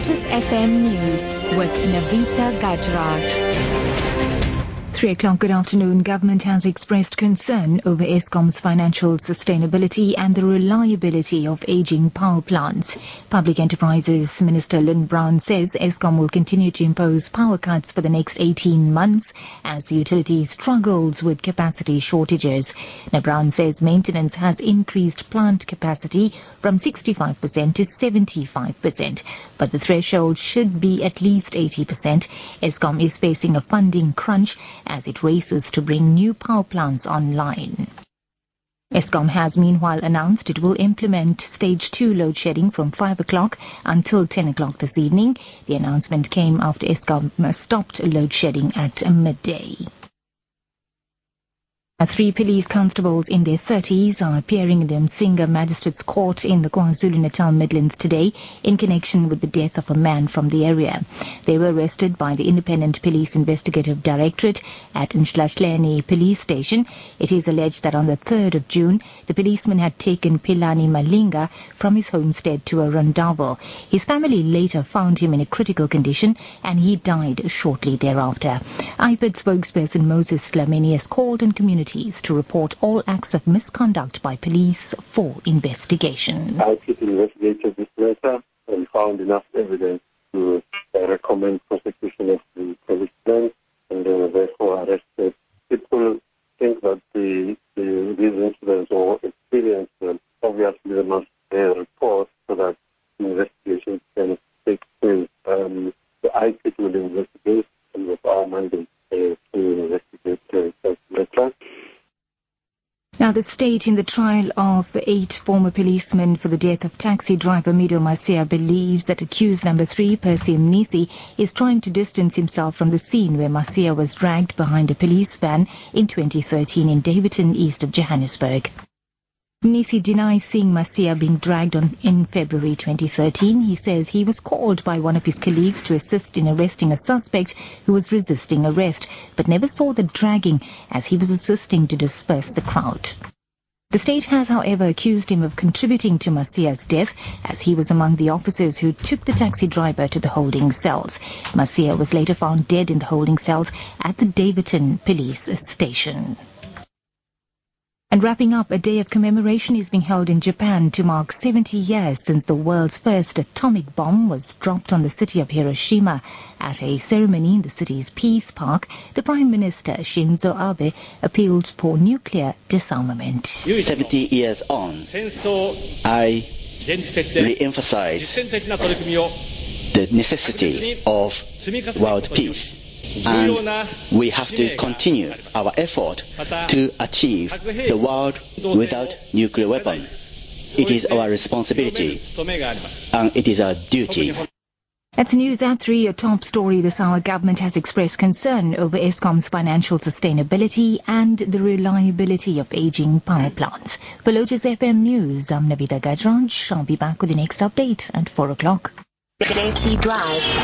Lotus FM News with Navita Gajraj. Three o'clock, good afternoon. Government has expressed concern over Eskom's financial sustainability and the reliability of aging power plants. Public Enterprises Minister Lynne Brown says Eskom will continue to impose power cuts for the next 18 months as the utility struggles with capacity shortages. Now, Brown says maintenance has increased plant capacity from 65% to 75%, but the threshold should be at least 80%. Eskom is facing a funding crunch as it races to bring new power plants online. Eskom has meanwhile announced it will implement stage 2 load shedding from 5 o'clock until 10 o'clock this evening. The announcement came after Eskom stopped load shedding at midday. Three police constables in their 30s are appearing in the Msinga Magistrates Court in the KwaZulu-Natal Midlands today in connection with the death of a man from the area. They were arrested by the Independent Police Investigative Directorate at Nhlashleni Police Station. It is alleged that on the 3rd of June, the policeman had taken Pilani Malinga from his homestead to a Rondavel. His family later found him in a critical condition and he died shortly thereafter. IPID spokesperson Moses Dlamini called on community to report all acts of misconduct by police for investigation. IPID investigated this matter and found enough evidence to uh, recommend prosecution of the policeman and they were therefore arrested. People think that the, the, these incidents or experience them, obviously they must bear report so that investigation can take place. Um, the IPID will investigate and with our mandate uh, to investigate uh, matter. Now, the state in the trial of eight former policemen for the death of taxi driver Mido Macia believes that accused number three, Percy Mnisi, is trying to distance himself from the scene where Macia was dragged behind a police van in 2013 in Daveyton, east of Johannesburg. Mnisi denies seeing Macia being dragged on in February 2013. He says he was called by one of his colleagues to assist in arresting a suspect who was resisting arrest, but never saw the dragging as he was assisting to disperse the crowd. The state has, however, accused him of contributing to Macia's death as he was among the officers who took the taxi driver to the holding cells. Macia was later found dead in the holding cells at the Daveyton police station. And wrapping up, a day of commemoration is being held in Japan to mark 70 years since the world's first atomic bomb was dropped on the city of Hiroshima. At a ceremony in the city's Peace Park, the Prime Minister Shinzo Abe appealed for nuclear disarmament. 70 years on, I re-emphasize the necessity of world peace and we have to continue our effort to achieve the world without nuclear weapon. It is our responsibility and it is our duty. That's news at 3, a top story this hour. Government has expressed concern over Eskom's financial sustainability and the reliability of aging power plants. For Lotus FM News, I'm Navita Gajraj. I'll be back with the next update at 4 o'clock. Today's Drive.